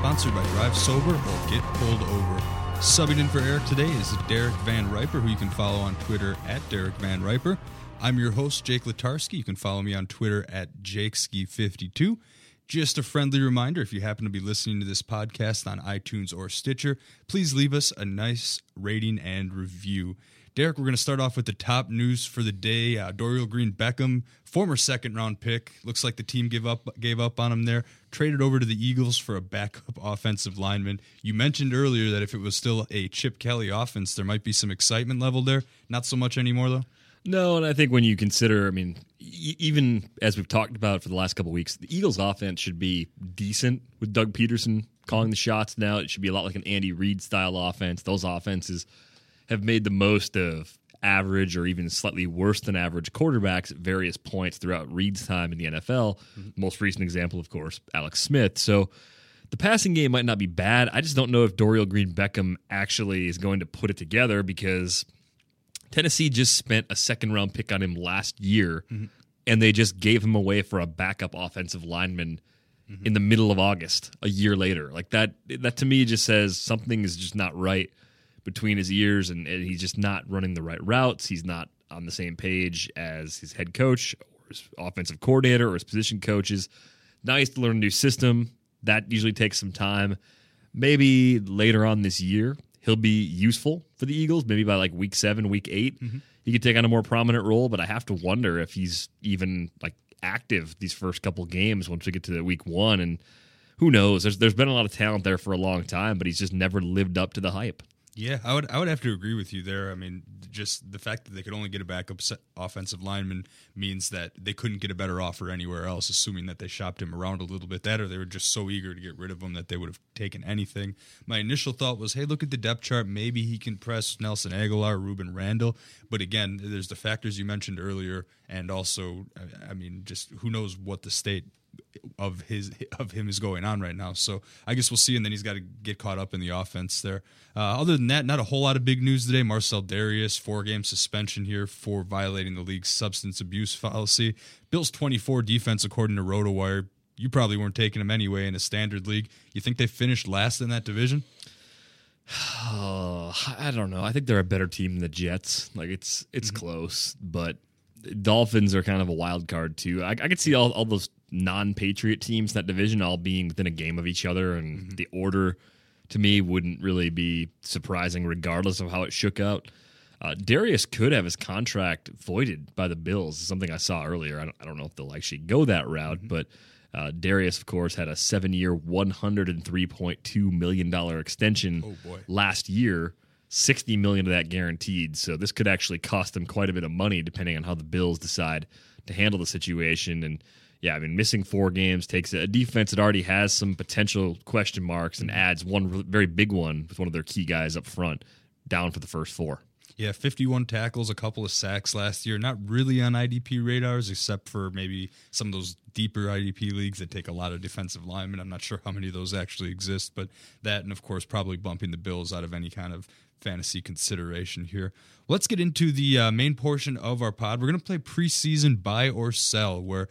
Sponsored by Drive Sober or Get Pulled Over. Subbing in for Eric today is Derek Van Riper, who you can follow on Twitter at Derek Van Riper. I'm your host, Jake Latarski. You can follow me on Twitter at JakeSki52. Just a friendly reminder if you happen to be listening to this podcast on iTunes or Stitcher, please leave us a nice rating and review. Derek, we're going to start off with the top news for the day. Uh, Dorial Green Beckham, former second round pick, looks like the team gave up gave up on him there. Traded over to the Eagles for a backup offensive lineman. You mentioned earlier that if it was still a Chip Kelly offense, there might be some excitement level there. Not so much anymore though. No, and I think when you consider, I mean, e- even as we've talked about for the last couple weeks, the Eagles' offense should be decent with Doug Pederson calling the shots now. It should be a lot like an Andy Reid style offense. Those offenses have made the most of average or even slightly worse than average quarterbacks at various points throughout Reid's time in the NFL. Mm-hmm. Most recent example, of course, Alex Smith. So the passing game might not be bad. I just don't know if Dorial Green Beckham actually is going to put it together because Tennessee just spent a second round pick on him last year mm-hmm. and they just gave him away for a backup offensive lineman mm-hmm. in the middle of August a year later. Like that that to me just says something is just not right between his ears and, and he's just not running the right routes. He's not on the same page as his head coach or his offensive coordinator or his position coaches. Now he has to learn a new system. That usually takes some time. Maybe later on this year, he'll be useful for the Eagles. Maybe by like week seven, week 8 mm-hmm. he could take on a more prominent role. But I have to wonder if he's even like active these first couple games once we get to week one. And who knows? There's there's been a lot of talent there for a long time, but he's just never lived up to the hype. Yeah, I would I would have to agree with you there. I mean, just the fact that they could only get a backup offensive lineman means that they couldn't get a better offer anywhere else, assuming that they shopped him around a little bit. That or they were just so eager to get rid of him that they would have taken anything. My initial thought was, hey, look at the depth chart. Maybe he can press Nelson Agholor, Rueben Randle. But again, there's the factors you mentioned earlier, and also, I mean, just who knows what the state of his of him is going on right now. So I guess we'll see, and then he's got to get caught up in the offense there. Uh, other than that, not a whole lot of big news today. Marcell Dareus four game suspension here for violating the league's substance abuse policy. Bills twenty four defense according to RotoWire. You probably weren't taking him anyway in a standard league. You think they finished last in that division? Oh, I don't know. I think they're a better team than the Jets. Like it's it's mm-hmm. close, but Dolphins are kind of a wild card too. I, I could see all, all those non-Patriot teams in that division all being within a game of each other, and mm-hmm. the order to me wouldn't really be surprising, regardless of how it shook out. Uh, Dareus could have his contract voided by the Bills. Something I saw earlier. I don't, I don't know if they'll actually go that route, mm-hmm. but uh, Dareus, of course, had a seven-year, one hundred and three point two million dollar extension oh last year. Sixty million of that guaranteed. So this could actually cost them quite a bit of money, depending on how the Bills decide to handle the situation. And yeah, I mean, missing four games takes a defense that already has some potential question marks and mm-hmm. adds one very big one with one of their key guys up front down for the first four. Yeah, 51 tackles, a couple of sacks last year. Not really on IDP radars, except for maybe some of those deeper IDP leagues that take a lot of defensive linemen. I'm not sure how many of those actually exist, but that, and of course, probably bumping the Bills out of any kind of fantasy consideration here. Let's get into the uh, main portion of our pod. We're going to play preseason buy or sell, where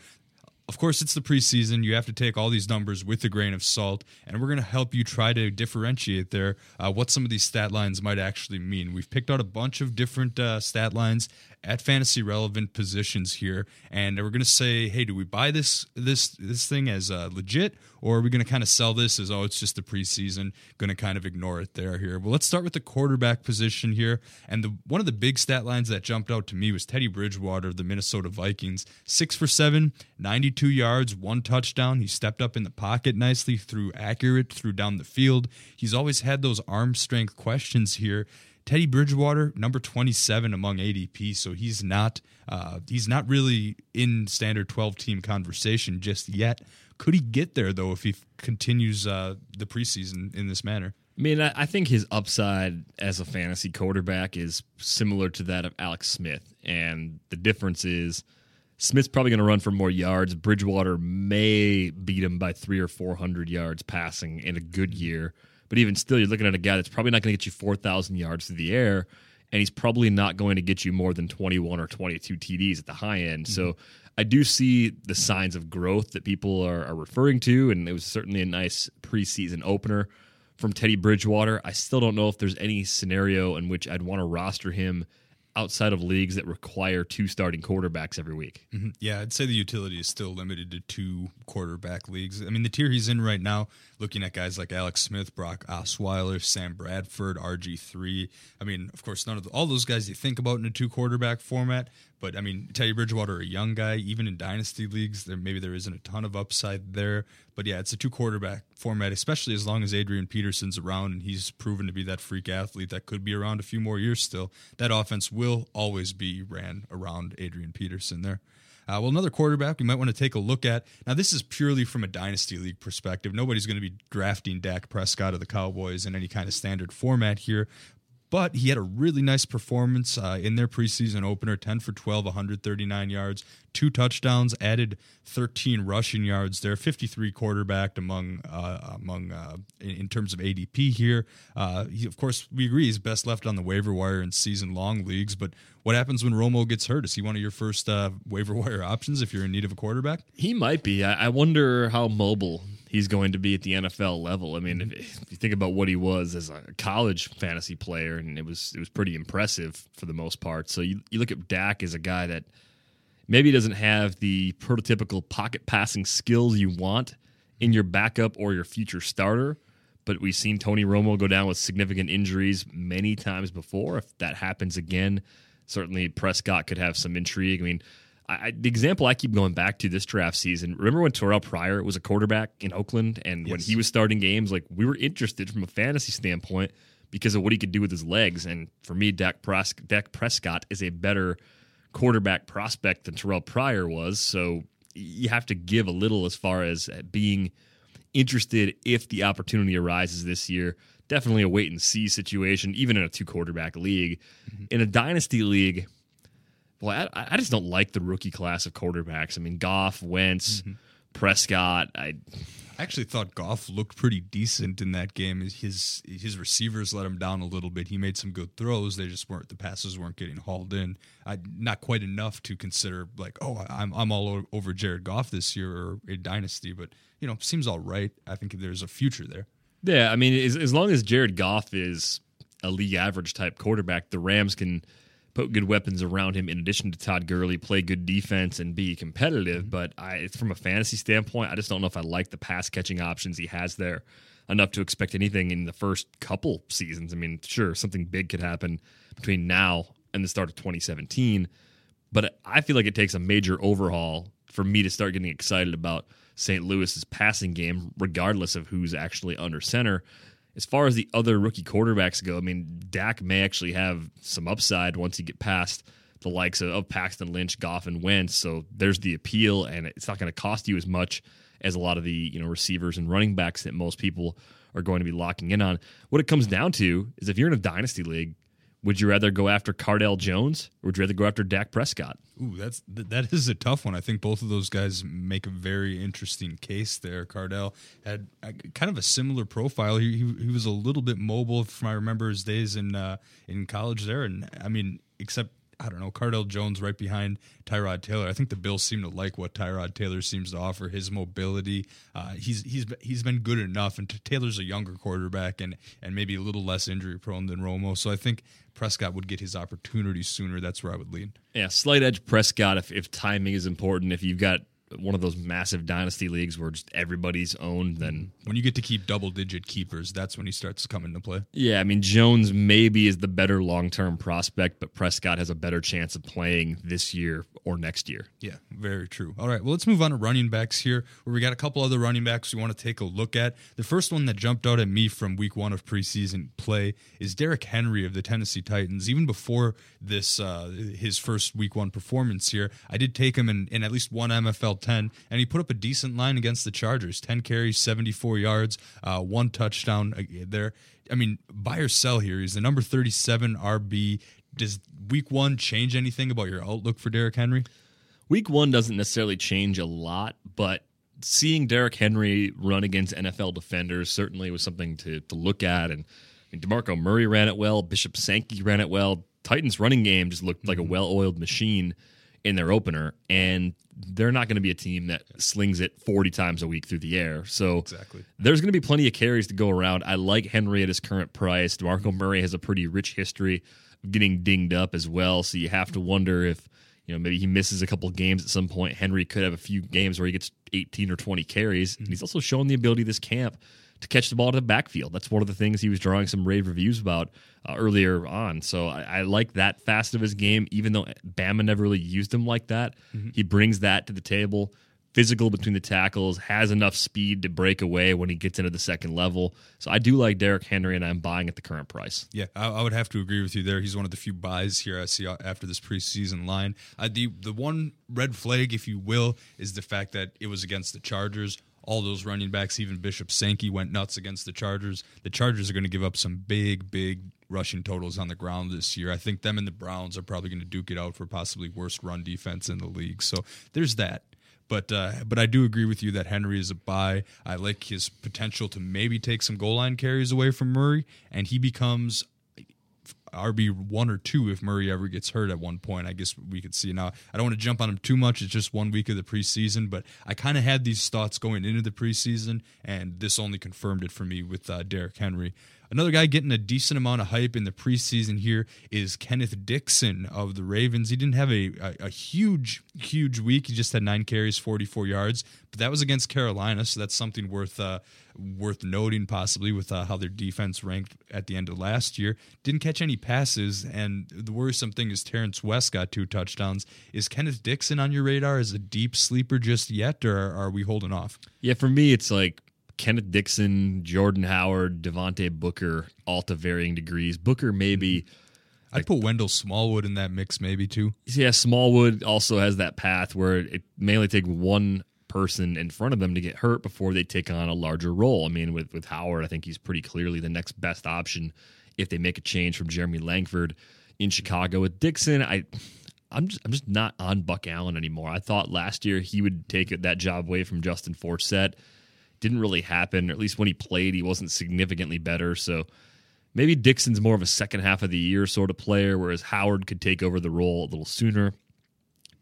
of course, it's the preseason. You have to take all these numbers with a grain of salt, and we're going to help you try to differentiate there uh, what some of these stat lines might actually mean. We've picked out a bunch of different uh, stat lines at fantasy relevant positions here, and we're going to say, hey, do we buy this this this thing as uh, legit, or are we going to kind of sell this as oh, it's just the preseason? Going to kind of ignore it there here. Well, let's start with the quarterback position here, and the one of the big stat lines that jumped out to me was Teddy Bridgewater of the Minnesota Vikings, six for seven, 92 yards, one touchdown. He stepped up in the pocket nicely, threw accurate, threw down the field. He's always had those arm strength questions here Teddy Bridgewater, number 27 among ADP, so he's not uh, he's not really in standard 12 team conversation just yet. Could he get there though if he continues uh, the preseason in this manner? I mean, I think his upside as a fantasy quarterback is similar to that of Alex Smith, and the difference is Smith's probably going to run for more yards. Bridgewater may beat him by three or four hundred yards passing in a good year. But even still, you're looking at a guy that's probably not going to get you 4,000 yards through the air, and he's probably not going to get you more than 21 or 22 TDs at the high end. Mm-hmm. So I do see the signs of growth that people are, are referring to, and it was certainly a nice preseason opener from Teddy Bridgewater. I still don't know if there's any scenario in which I'd want to roster him outside of leagues that require two starting quarterbacks every week. Mm-hmm. Yeah, I'd say the utility is still limited to two quarterback leagues. I mean, the tier he's in right now, looking at guys like Alex Smith, Brock Osweiler, Sam Bradford, RG3. I mean, of course, none of the, all those guys you think about in a two quarterback format. But I mean, Teddy Bridgewater, a young guy, even in dynasty leagues, there maybe there isn't a ton of upside there. But yeah, it's a two quarterback format, especially as long as Adrian Peterson's around and he's proven to be that freak athlete that could be around a few more years still. That offense will always be ran around Adrian Peterson there. Uh, well, another quarterback you might want to take a look at. Now, this is purely from a dynasty league perspective. Nobody's going to be drafting Dak Prescott of the Cowboys in any kind of standard format here. But he had a really nice performance uh, in their preseason opener 10 for 12, 139 yards, two touchdowns, added 13 rushing yards there, 53 quarterbacked among uh, among uh, in, in, terms of ADP here. Uh, he, of course, we agree he's best left on the waiver wire in season long leagues. But what happens when Romo gets hurt? Is he one of your first uh, waiver wire options if you're in need of a quarterback? He might be. I, I wonder how mobile he's going to be at the NFL level. I mean, mm-hmm. if, if, you think about what he was as a college fantasy player, and it was it was pretty impressive for the most part. So you, you look at Dak as a guy that maybe doesn't have the prototypical pocket passing skills you want in your backup or your future starter. But we've seen Tony Romo go down with significant injuries many times before. If that happens again, certainly Prescott could have some intrigue. I mean, I, the example I keep going back to this draft season. Remember when Terrell Pryor was a quarterback in Oakland, and yes. when he was starting games, like we were interested from a fantasy standpoint because of what he could do with his legs. And for me, Dak, Pres- Dak Prescott is a better quarterback prospect than Terrell Pryor was. So you have to give a little as far as being interested if the opportunity arises this year. Definitely a wait and see situation, even in a two quarterback league. Mm-hmm. In a dynasty league Boy, I, I, just don't like the rookie class of quarterbacks. I mean, Goff, Wentz, mm-hmm. Prescott, I I actually thought Goff looked pretty decent in that game. His his receivers let him down a little bit. He made some good throws. They just weren't the passes weren't getting hauled in. I, not quite enough to consider like oh I'm I'm all over Jared Goff this year or a dynasty, but you know seems all right. I think there's a future there. Yeah, I mean as, as long as Jared Goff is a league average type quarterback, the Rams can put good weapons around him in addition to Todd Gurley, play good defense and be competitive. Mm-hmm. But I, from a fantasy standpoint, I just don't know if I like the pass catching options he has there enough to expect anything in the first couple seasons. I mean, sure, something big could happen between now and the start of 2017, but I feel like it takes a major overhaul for me to start getting excited about St. Louis's passing game, regardless of who's actually under center as far as the other rookie quarterbacks go, I mean, Dak may actually have some upside once you get past the likes of, of Paxton Lynch, Goff, and Wentz. So there's the appeal, and it's not going to cost you as much as a lot of the you know receivers and running backs that most people are going to be locking in on. What it comes down to is if you're in a dynasty league, would you rather go after Cardale Jones or would you rather go after Dak Prescott? Ooh, that's that is a tough one. I think both of those guys make a very interesting case there. Cardale had kind of a similar profile. He, he, he was a little bit mobile from I remember his days in uh, in college there, and I mean, except I don't know, Cardale Jones right behind Tyrod Taylor. I think the Bills seem to like what Tyrod Taylor seems to offer. His mobility, uh, he's he's he's been good enough, and Taylor's a younger quarterback and and maybe a little less injury prone than Romo. So I think Prescott would get his opportunity sooner. That's where I would lean. Yeah, slight edge Prescott if if timing is important. If you've got one of those massive dynasty leagues where just everybody's owned, then when you get to keep double digit keepers, that's when he starts coming to come into play. Yeah, I mean Jones maybe is the better long term prospect, but Prescott has a better chance of playing this year or next year. Yeah, very true. All right, well let's move on to running backs here, where we got a couple other running backs we want to take a look at. The first one that jumped out at me from week one of preseason play is Derrick Henry of the Tennessee Titans. Even before this uh, his first week one performance here, I did take him in, in at least one MFL 10, and he put up a decent line against the Chargers 10 carries, 74 yards, uh, one touchdown uh, there. I mean, buy or sell here. He's the number 37 RB. Does week one change anything about your outlook for Derrick Henry? Week one doesn't necessarily change a lot, but seeing Derrick Henry run against NFL defenders certainly was something to, to look at. And I mean, DeMarco Murray ran it well, Bishop Sankey ran it well. Titans running game just looked like a mm-hmm. well oiled machine in their opener, and they're not going to be a team that slings it 40 times a week through the air. So exactly. there's going to be plenty of carries to go around. I like Henry at his current price. DeMarco Murray has a pretty rich history of getting dinged up as well. So you have to wonder if, you know, maybe he misses a couple games at some point. Henry could have a few games where he gets 18 or 20 carries. Mm-hmm. And he's also shown the ability this camp to catch the ball to the backfield. That's one of the things he was drawing some rave reviews about uh, earlier on. So I, I, like that facet of his game, even though Bama never really used him like that. Mm-hmm. He brings that to the table. Physical between the tackles, has enough speed to break away when he gets into the second level. So I do like Derrick Henry, and I'm buying at the current price. Yeah, I, I would have to agree with you there. He's one of the few buys here I see after this preseason line. Uh, the the one red flag, if you will, is the fact that it was against the Chargers all those running backs, even Bishop Sankey went nuts against the Chargers. The Chargers are going to give up some big, big rushing totals on the ground this year. I think them and the Browns are probably going to duke it out for possibly worst run defense in the league. So there's that. But uh, but I do agree with you that Henry is a buy. I like his potential to maybe take some goal line carries away from Murray, and he becomes RB one or two if Murray ever gets hurt at one point. I guess we could see. Now, I don't want to jump on him too much. It's just one week of the preseason, but I kind of had these thoughts going into the preseason, and this only confirmed it for me with uh, Derrick Henry. Another guy getting a decent amount of hype in the preseason here is Kenneth Dixon of the Ravens. He didn't have a, a, a, huge, huge week. He just had nine carries, 44 yards, but that was against Carolina, so that's something worth uh, worth noting possibly with uh, how their defense ranked at the end of last year. Didn't catch any passes, and the worrisome thing is Terrance West got two touchdowns. Is Kenneth Dixon on your radar as a deep sleeper just yet, or are we holding off? Yeah, for me, it's like Kenneth Dixon, Jordan Howard, Devontae Booker, all to varying degrees. Booker maybe. Mm-hmm. I'd put Wendell Smallwood in that mix, maybe too. Yeah, Smallwood also has that path where it may only take one person in front of them to get hurt before they take on a larger role. I mean, with with Howard, I think he's pretty clearly the next best option if they make a change from Jeremy Langford in Chicago. With Dixon, I I'm just I'm just not on Buck Allen anymore. I thought last year he would take that job away from Justin Forsett. Didn't really happen, or at least when he played, he wasn't significantly better. So maybe Dixon's more of a second half of the year sort of player, whereas Howard could take over the role a little sooner.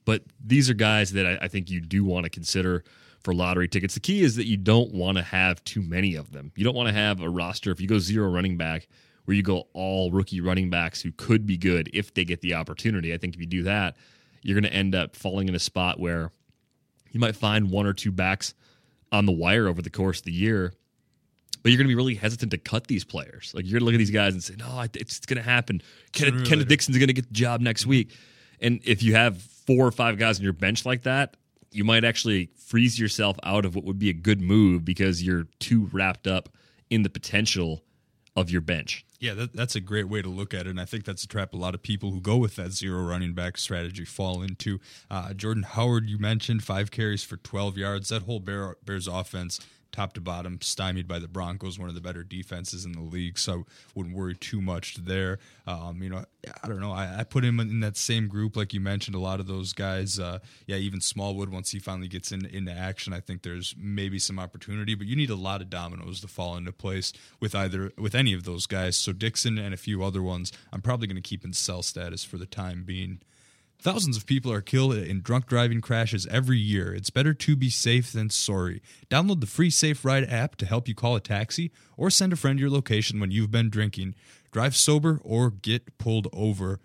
But these are guys that I, I think you do want to consider for lottery tickets. The key is that you don't want to have too many of them. You don't want to have a roster if you go zero running back where you go all rookie running backs who could be good if they get the opportunity. I think if you do that, you're going to end up falling in a spot where you might find one or two backs on the wire over the course of the year, but you're going to be really hesitant to cut these players. Like you're going to look at these guys and say, "No, it's going to happen. Kenneth, Kenneth Dixon's going to get the job next week." And if you have four or five guys on your bench like that, you might actually freeze yourself out of what would be a good move because you're too wrapped up in the potential of your bench. Yeah, that, that's a great way to look at it. And I think that's a trap a lot of people who go with that zero running back strategy fall into. Uh, Jordan Howard, you mentioned five carries for 12 yards. That whole Bear, Bears offense top to bottom, stymied by the Broncos, one of the better defenses in the league. So wouldn't worry too much there. Um, you know, I don't know. I, I, put him in that same group, like you mentioned. A lot of those guys, uh, yeah, even Smallwood. Once he finally gets in, into action, I think there's maybe some opportunity. But you need a lot of dominoes to fall into place with either with any of those guys. So Dixon and a few other ones, I'm probably going to keep in sell status for the time being. Thousands of people are killed in drunk driving crashes every year. It's better to be safe than sorry. Download the free Safe Ride app to help you call a taxi or send a friend your location when you've been drinking. Drive sober or get pulled over.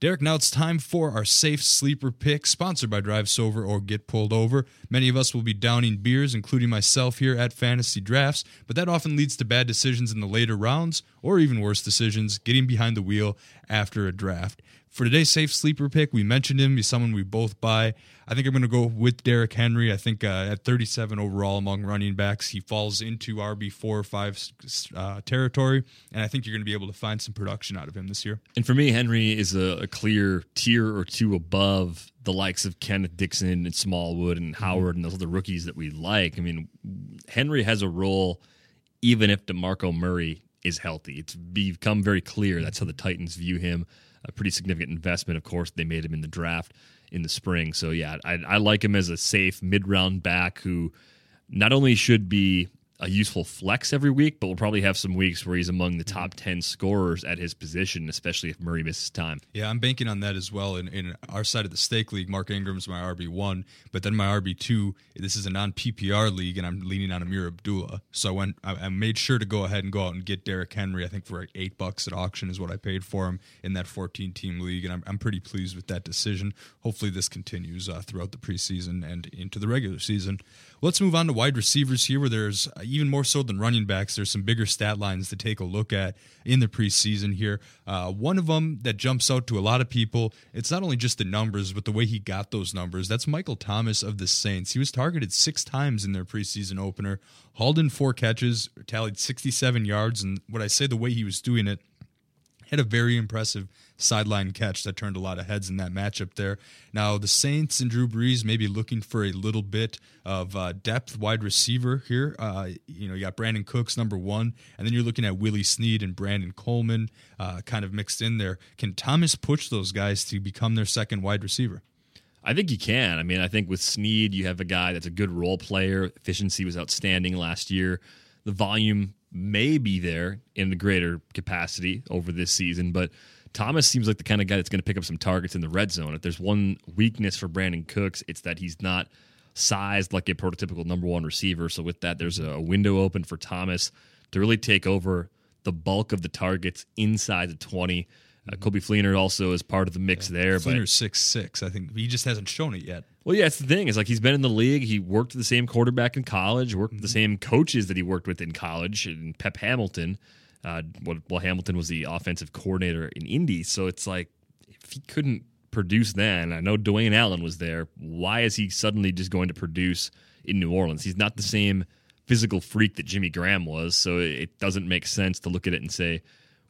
Derek, now it's time for our safe sleeper pick, sponsored by Drive Sober or Get Pulled Over. Many of us will be downing beers, including myself here at Fantasy Drafts, but that often leads to bad decisions in the later rounds, or even worse decisions, getting behind the wheel after a draft. For today's safe sleeper pick, we mentioned him. He's someone we both buy. I think I'm going to go with Derrick Henry. I think uh, at 37 overall among running backs, he falls into RB four or five uh, territory, and I think you're going to be able to find some production out of him this year. And for me, Henry is a, a clear tier or two above the likes of Kenneth Dixon and Smallwood and mm-hmm. Howard and those other rookies that we like. I mean, Henry has a role even if DeMarco Murray is healthy. It's become very clear that's how the Titans view him a pretty significant investment. Of course, they made him in the draft in the spring. So yeah, I, I like him as a safe mid round back who not only should be a useful flex every week, but we'll probably have some weeks where he's among the top 10 scorers at his position, especially if Murray misses time. Yeah, I'm banking on that as well. In, in our side of the stake league, Mark Ingram's my RB1, but then my RB2, this is a non PPR league, and I'm leaning on Ameer Abdullah. So I went, I, I made sure to go ahead and go out and get Derrick Henry. I think for like eight bucks at auction is what I paid for him in that 14 team league, and I'm, I'm pretty pleased with that decision. Hopefully, this continues uh, throughout the preseason and into the regular season. Let's move on to wide receivers here, where there's uh, even more so than running backs. There's some bigger stat lines to take a look at in the preseason here. Uh, one of them that jumps out to a lot of people, it's not only just the numbers, but the way he got those numbers. That's Michael Thomas of the Saints. He was targeted six times in their preseason opener, hauled in four catches, tallied 67 yards, and what I say the way he was doing it, had a very impressive sideline catch that turned a lot of heads in that matchup there. Now, the Saints and Drew Brees may be looking for a little bit of uh, depth wide receiver here. Uh, you know, you got Brandin Cooks, number one, and then you're looking at Willie Snead and Brandon Coleman uh, kind of mixed in there. Can Thomas push those guys to become their second wide receiver? I think you can. I mean, I think with Snead, you have a guy that's a good role player. Efficiency was outstanding last year. The volume may be there in the greater capacity over this season, but Thomas seems like the kind of guy that's going to pick up some targets in the red zone. If there's one weakness for Brandin Cooks, it's that he's not sized like a prototypical number one receiver. So with that, there's a window open for Thomas to really take over the bulk of the targets inside the 20. Uh, Coby Fleener also is part of the mix yeah. there. Fleener's six six. I think he just hasn't shown it yet. Well, yeah, it's the thing. Is like he's been in the league. He worked with the same quarterback in college. Worked with the mm-hmm. same coaches that he worked with in college. And Pep Hamilton. Uh, well, Hamilton was the offensive coordinator in Indy, so it's like if he couldn't produce then, I know Dwayne Allen was there. Why is he suddenly just going to produce in New Orleans? He's not the same physical freak that Jimmy Graham was, so it doesn't make sense to look at it and say,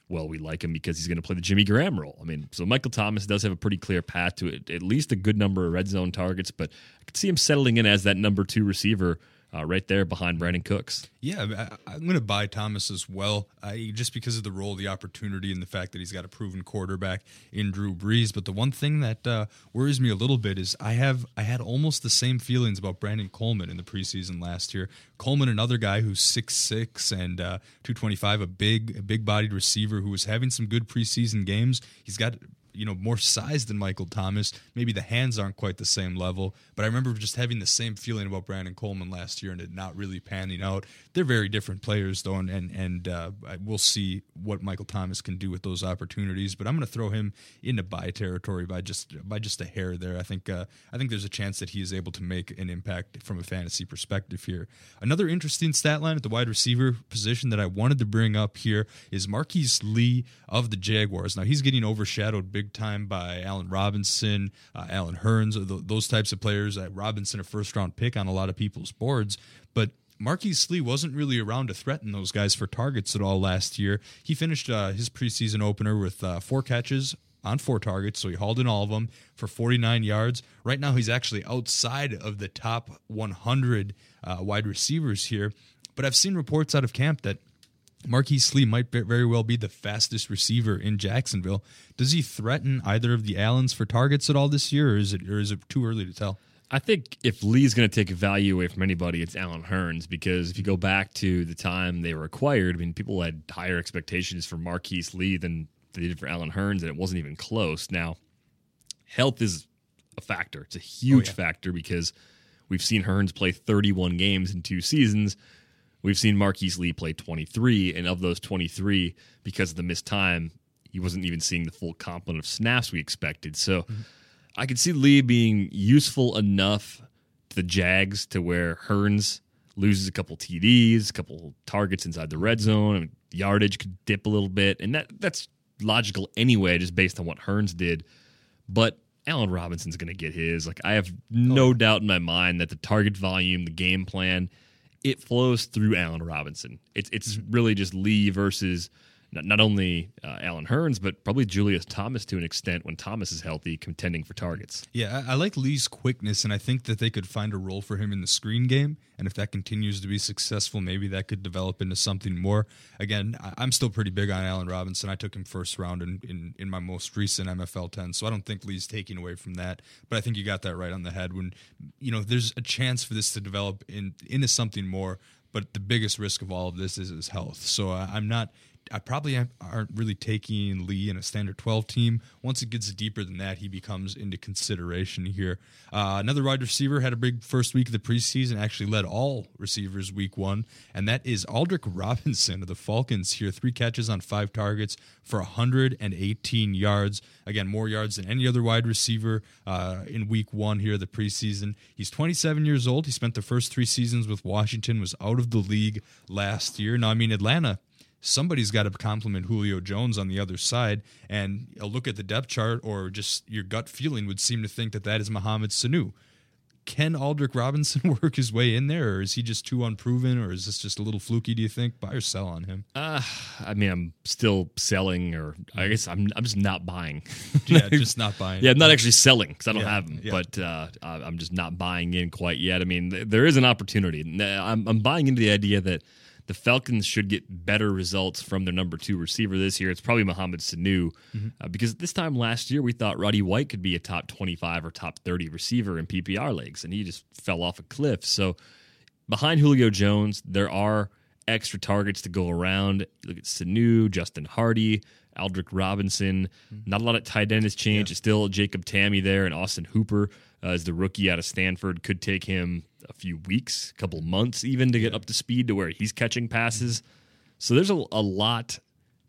well, we like him because he's going to play the Jimmy Graham role. I mean, so Michael Thomas does have a pretty clear path to it, at least a good number of red zone targets, but I could see him settling in as that number two receiver uh, right there behind Brandin Cooks. Yeah, I, am going to buy Thomas as well, I, just because of the role, the opportunity, and the fact that he's got a proven quarterback in Drew Brees. But the one thing that uh, worries me a little bit is I have I had almost the same feelings about Brandon Coleman in the preseason last year. Coleman, another guy who's six six and uh, 225, a big, a big bodied receiver who was having some good preseason games. He's got you know more size than Michael Thomas. Maybe the hands aren't quite the same level, but I remember just having the same feeling about Brandon Coleman last year and it not really panning out. They're very different players though, and and, and uh, we'll see what Michael Thomas can do with those opportunities. But I'm going to throw him into buy territory by just by just a hair there. I think uh, I think there's a chance that he is able to make an impact from a fantasy perspective here. Another interesting stat line at the wide receiver position that I wanted to bring up here is Marquise Lee of the Jaguars. Now he's getting overshadowed big time by Allen Robinson, uh, Allen Hurns, those types of players. Uh, Robinson, a first round pick on a lot of people's boards, but Marquise Lee wasn't really around to threaten those guys for targets at all last year. He finished uh, his preseason opener with uh, four catches on four targets, so he hauled in all of them for 49 yards. Right now, he's actually outside of the top 100 uh, wide receivers here. But I've seen reports out of camp that Marquise Lee might very well be the fastest receiver in Jacksonville. Does he threaten either of the Allens for targets at all this year, or is it or is it too early to tell? I think if Lee's going to take value away from anybody, it's Allen Hurns because if you go back to the time they were acquired, I mean, people had higher expectations for Marquise Lee than they did for Allen Hurns, and it wasn't even close. Now, health is a factor. It's a oh, huge oh, yeah. factor because we've seen Hurns play 31 games in two seasons We've seen Marquise Lee play 23, and of those 23, because of the missed time, he wasn't even seeing the full complement of snaps we expected. So mm-hmm. I could see Lee being useful enough to the Jags to where Hurns loses a couple TDs, a couple targets inside the red zone, and yardage could dip a little bit, and that that's logical anyway, just based on what Hurns did. But Allen Robinson's going to get his. Like I have no oh. doubt in my mind that the target volume, the game plan it flows through Allen Robinson. It's it's mm-hmm. really just Lee versus not, not only uh, Allen Hurns, but probably Julius Thomas to an extent when Thomas is healthy, contending for targets. Yeah, I, I, like Lee's quickness, and I think that they could find a role for him in the screen game. And if that continues to be successful, maybe that could develop into something more. Again, I, am still pretty big on Allen Robinson. I took him first round in, in, in my most recent MFL 10, so I don't think Lee's taking away from that. But I think you got that right on the head when, you know, there's a chance for this to develop in, into something more but the biggest risk of all of this is his health. So I'm not I probably aren't really taking Lee in a standard 12 team. Once it gets deeper than that, he becomes into consideration here. Uh, another wide receiver had a big first week of the preseason, actually led all receivers week one, and that is Aldrick Robinson of the Falcons here. Three catches on five targets for 118 yards. Again, more yards than any other wide receiver uh, in week one here of the preseason. He's 27 years old. He spent the first three seasons with Washington, was out of the league last year. Now, I mean, Atlanta somebody's got to complement Julio Jones on the other side. And a look at the depth chart or just your gut feeling would seem to think that that is Mohamed Sanu. Can Aldrick Robinson work his way in there, or is he just too unproven, or is this just a little fluky? Do you think buy or sell on him? Uh, I mean, I'm still selling, or I guess I'm I'm just not buying. yeah, just not buying. Yeah, I'm not actually selling because I don't yeah, have them, yeah. but uh, I'm just not buying in quite yet. I mean, there is an opportunity. I'm, I'm buying into the idea that the Falcons should get better results from their number two receiver this year. It's probably Mohamed Sanu mm-hmm. uh, because this time last year we thought Roddy White could be a top 25 or top 30 receiver in PPR leagues, and he just fell off a cliff. So behind Julio Jones, there are extra targets to go around. Look at Sanu, Justin Hardy, Aldrick Robinson. Mm-hmm. Not a lot of tight end has changed. Yeah. It's still Jacob Tamme there, and Austin Hooper uh, is the rookie out of Stanford. Could take him a few weeks, a couple months even to get up to speed to where he's catching passes. So there's a, a lot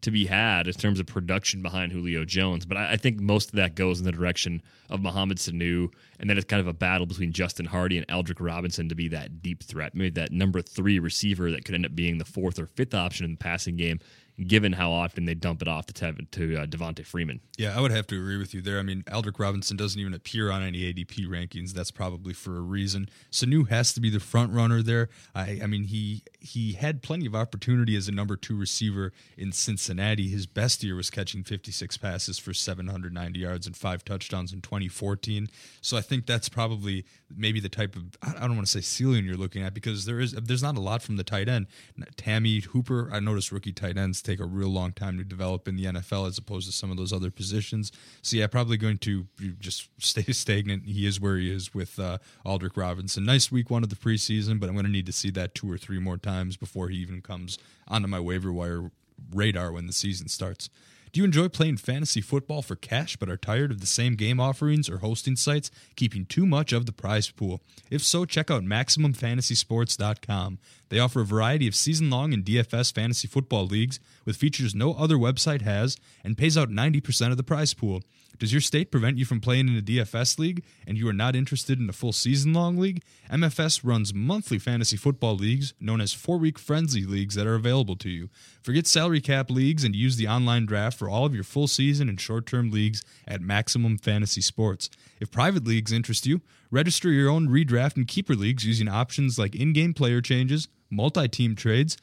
to be had in terms of production behind Julio Jones. But I, I, think most of that goes in the direction of Mohamed Sanu, and then it's kind of a battle between Justin Hardy and Aldrick Robinson to be that deep threat, maybe that number three receiver that could end up being the fourth or fifth option in the passing game given how often they dump it off to Tev- to uh, Devonta Freeman. Yeah, I would have to agree with you there. I mean, Aldrick Robinson doesn't even appear on any ADP rankings. That's probably for a reason. Sanu has to be the front runner there. I, I mean, he he had plenty of opportunity as a number two receiver in Cincinnati. His best year was catching 56 passes for 790 yards and five touchdowns in 2014. So I think that's probably maybe the type of I don't want to say ceiling you're looking at because there is there's not a lot from the tight end. Tamme Hooper, I noticed rookie tight ends take a real long time to develop in the NFL as opposed to some of those other positions. So yeah, probably going to just stay stagnant. He is where he is with uh, Aldrick Robinson. Nice week one of the preseason, but I'm going to need to see that two or three more times before he even comes onto my waiver wire radar when the season starts. Do you enjoy playing fantasy football for cash but are tired of the same game offerings or hosting sites keeping too much of the prize pool? If so, check out MaximumFantasySports.com. They offer a variety of season long and DFS fantasy football leagues with features no other website has and pays out 90% of the prize pool. Does your state prevent you from playing in a DFS league and you are not interested in a full season long league? MFS runs monthly fantasy football leagues known as four week frenzy leagues that are available to you. Forget salary cap leagues and use the online draft for all of your full season and short term leagues at Maximum Fantasy Sports. If private leagues interest you, register your own redraft and keeper leagues using options like in game player changes, multi team trades,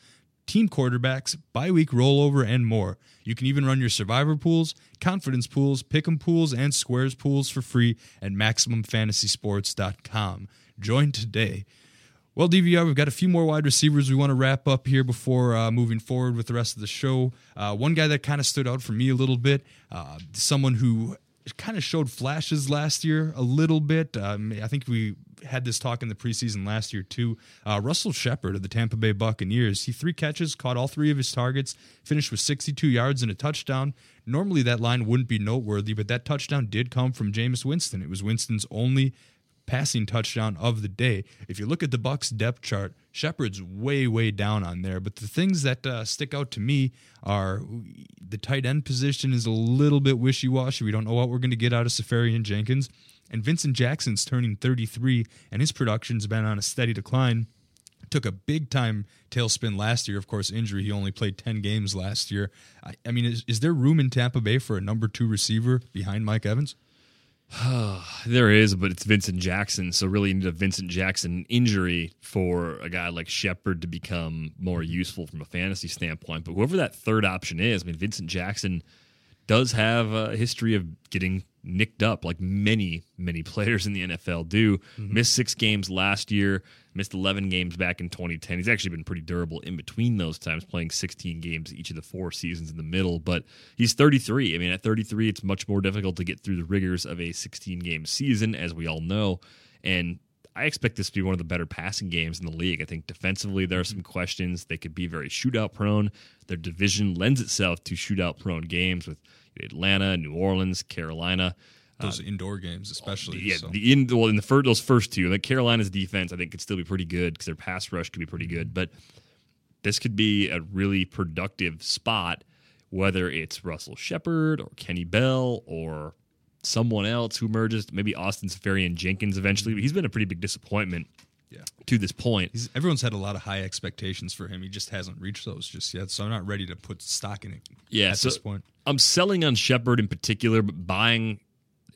team quarterbacks, bye week rollover, and more. You can even run your survivor pools, confidence pools, pick'em pools, and squares pools for free at MaximumFantasySports.com. Join today. Well, DVR, we've got a few more wide receivers we want to wrap up here before uh, moving forward with the rest of the show. Uh, one guy that kind of stood out for me a little bit, uh, someone who kind of showed flashes last year a little bit. Um, I think we had this talk in the preseason last year too. Uh, Russell Shepard of the Tampa Bay Buccaneers, he three catches, caught all three of his targets, finished with 62 yards and a touchdown. Normally that line wouldn't be noteworthy, but that touchdown did come from Jameis Winston. It was Winston's only passing touchdown of the day. If you look at the Bucks depth chart, Shepard's way way down on there. But the things that uh, stick out to me are the tight end position is a little bit wishy washy. We don't know what we're going to get out of Seferian Jenkins, and Vincent Jackson's turning 33, and his production's been on a steady decline. Took a big time tailspin last year. Of course, injury. He only played 10 games last year. I, I mean, is, is there room in Tampa Bay for a number two receiver behind Mike Evans? there is, but it's Vincent Jackson. So really, you need a Vincent Jackson injury for a guy like Shepard to become more mm-hmm. useful from a fantasy standpoint. But whoever that third option is, I mean, Vincent Jackson does have a history of getting nicked up, like many, many players in the NFL do. Mm-hmm. Missed six games last year, missed 11 games back in 2010. He's actually been pretty durable in between those times, playing 16 games each of the four seasons in the middle. But he's 33. I mean, at 33, it's much more difficult to get through the rigors of a 16 game season, as we all know. And I expect this to be one of the better passing games in the league. I think defensively there are some questions. They could be very shootout prone. Their division lends itself to shootout prone games with Atlanta, New Orleans, Carolina. Those uh, indoor games, especially. Yeah, so. the in well in the first those first two, like Carolina's defense, I think could still be pretty good because their pass rush could be pretty good. But this could be a really productive spot, whether it's Russell Shepard or Kenny Bell or someone else who merges, maybe Austin Seferian-Jenkins eventually. He's been a pretty big disappointment yeah. to this point. He's, everyone's had a lot of high expectations for him. He just hasn't reached those just yet. So I'm not ready to put stock in it yeah, at so this point. I'm selling on Shepard in particular, but buying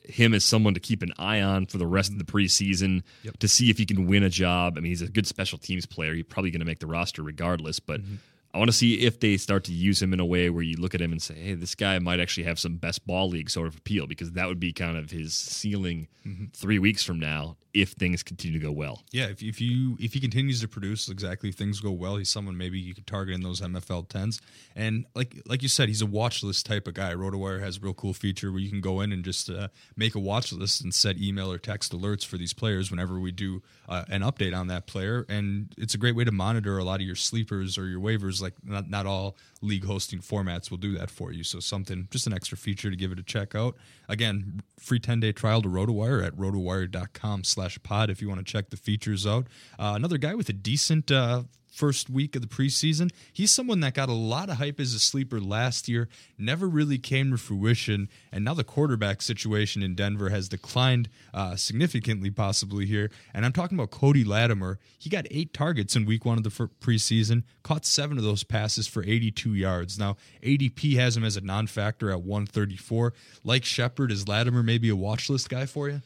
him as someone to keep an eye on for the rest of the preseason yep. to see if he can win a job. I mean, he's a good special teams player. He's probably going to make the roster regardless, but mm-hmm. I want to see if they start to use him in a way where you look at him and say, hey, this guy might actually have some best ball league sort of appeal because that would be kind of his ceiling mm-hmm. three weeks from now if things continue to go well. Yeah, if, if you if he continues to produce exactly if things go well, he's someone maybe you could target in those MFL tens. And like like you said, he's a watch list type of guy. RotoWire has a real cool feature where you can go in and just uh, make a watch list and set email or text alerts for these players whenever we do uh, an update on that player. And it's a great way to monitor a lot of your sleepers or your waivers. Like not not all league hosting formats will do that for you. So something just an extra feature to give it a check out. Again, free 10-day trial to RotoWire at rotowire.com slash pod if you want to check the features out. Uh, another guy with a decent uh, first week of the preseason. He's someone that got a lot of hype as a sleeper last year, never really came to fruition, and now the quarterback situation in Denver has declined uh, significantly, possibly here. And I'm talking about Cody Latimer. He got eight targets in week one of the preseason, caught seven of those passes for 82 yards. Now, ADP has him as a non factor at 134. Like Shepard, is Latimer maybe a watch list guy for you?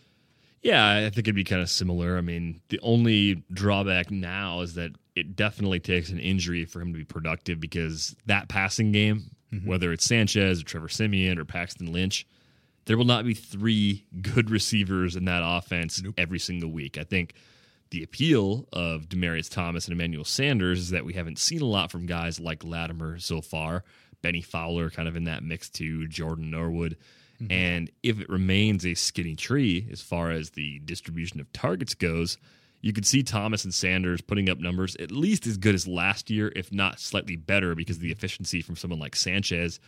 Yeah, I think it'd be kind of similar. I mean, the only drawback now is that it definitely takes an injury for him to be productive because that passing game, mm-hmm. whether it's Sanchez or Trevor Siemian or Paxton Lynch, there will not be three good receivers in that offense nope. every single week. I think the appeal of Demaryius Thomas and Emmanuel Sanders is that we haven't seen a lot from guys like Latimer so far. Bennie Fowler kind of in that mix too, Jordan Norwood. Mm-hmm. And if it remains a skinny tree as far as the distribution of targets goes, you could see Thomas and Sanders putting up numbers at least as good as last year, if not slightly better, because the efficiency from someone like Sanchez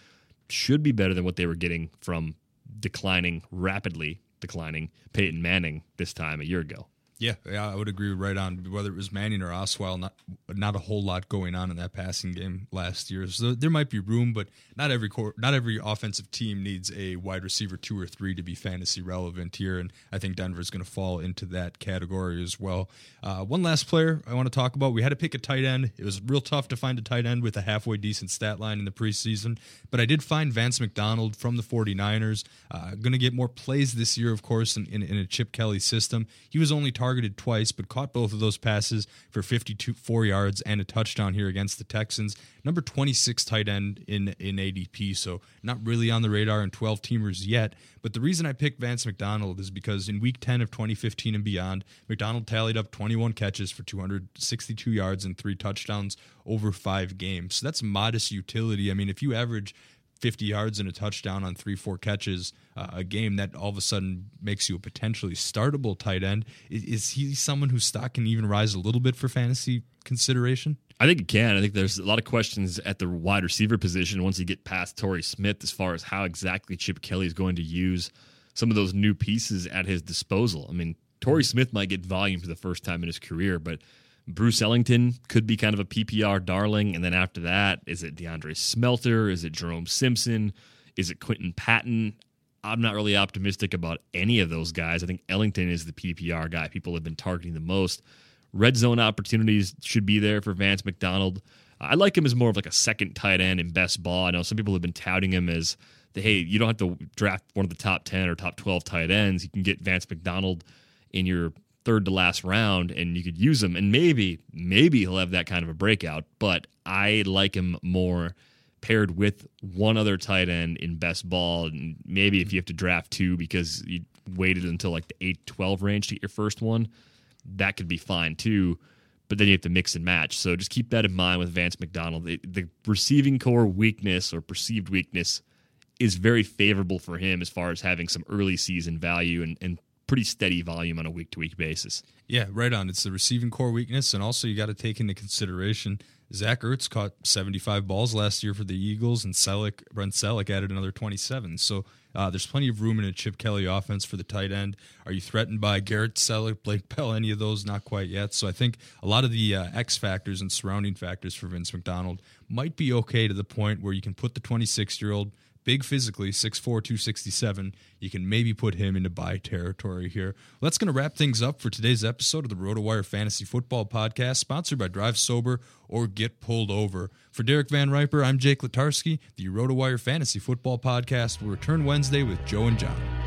should be better than what they were getting from declining, rapidly declining Peyton Manning this time a year ago. Yeah, yeah, I would agree right on. Whether it was Manning or Osweiler, not not a whole lot going on in that passing game last year. So there might be room, but not every not every offensive team needs a wide receiver two or three to be fantasy relevant here. And I think Denver is going to fall into that category as well. Uh, one last player I want to talk about. We had to pick a tight end. It was real tough to find a tight end with a halfway decent stat line in the preseason, but I did find Vance McDonald from the 49ers. Uh, going to get more plays this year, of course, in, in, in a Chip Kelly system. He was only targeted targeted twice, but caught both of those passes for 52 four yards and a touchdown here against the Texans. Number 26 tight end in in ADP, so not really on the radar in 12 teamers yet. But the reason I picked Vance McDonald is because in Week 10 of 2015 and beyond, McDonald tallied up 21 catches for 262 yards and three touchdowns over five games. So that's modest utility. I mean, if you average 50 yards and a touchdown on three, four catches uh, a game, that all of a sudden makes you a potentially startable tight end. Is, is, he someone whose stock can even rise a little bit for fantasy consideration? I think it can. I think there's a lot of questions at the wide receiver position once you get past Torrey Smith as far as how exactly Chip Kelly is going to use some of those new pieces at his disposal. I mean, Torrey Smith might get volume for the first time in his career, but Bruce Ellington could be kind of a PPR darling. And then after that, is it DeAndre Smelter? Is it Jerome Simpson? Is it Quinton Patton? I'm not really optimistic about any of those guys. I think Ellington is the PPR guy people have been targeting the most. Red zone opportunities should be there for Vance McDonald. I like him as more of like a second tight end in best ball. I know some people have been touting him as the hey, you don't have to draft one of the top 10 or top 12 tight ends. You can get Vance McDonald in your third to last round and you could use him. And maybe maybe he'll have that kind of a breakout but i like him more paired with one other tight end in best ball. And maybe if you have to draft two because you waited until like the 8 12 range to get your first one that could be fine too but then you have to mix and match. So just keep that in mind with Vance McDonald. The, the receiving corps weakness or perceived weakness is very favorable for him as far as having some early season value and, and pretty steady volume on a week to week basis. Yeah, right on. It's the receiving corps weakness, and also you got to take into consideration Zach Ertz caught 75 balls last year for the Eagles, and Celek, Brent Celek added another 27. So uh, there's plenty of room in a Chip Kelly offense for the tight end. Are you threatened by Garrett Celek, Blake Bell, any of those? Not quite yet. So I think a lot of the uh, X factors and surrounding factors for Vince McDonald might be okay to the point where you can put the 26 year old big physically, 6'4, 267. You can maybe put him into buy territory here. Well, that's going to wrap things up for today's episode of the RotoWire Fantasy Football Podcast, sponsored by Drive Sober or Get Pulled Over. For Derek Van Riper, I'm Jake Letarski. The RotoWire Fantasy Football Podcast will return Wednesday with Joe and John.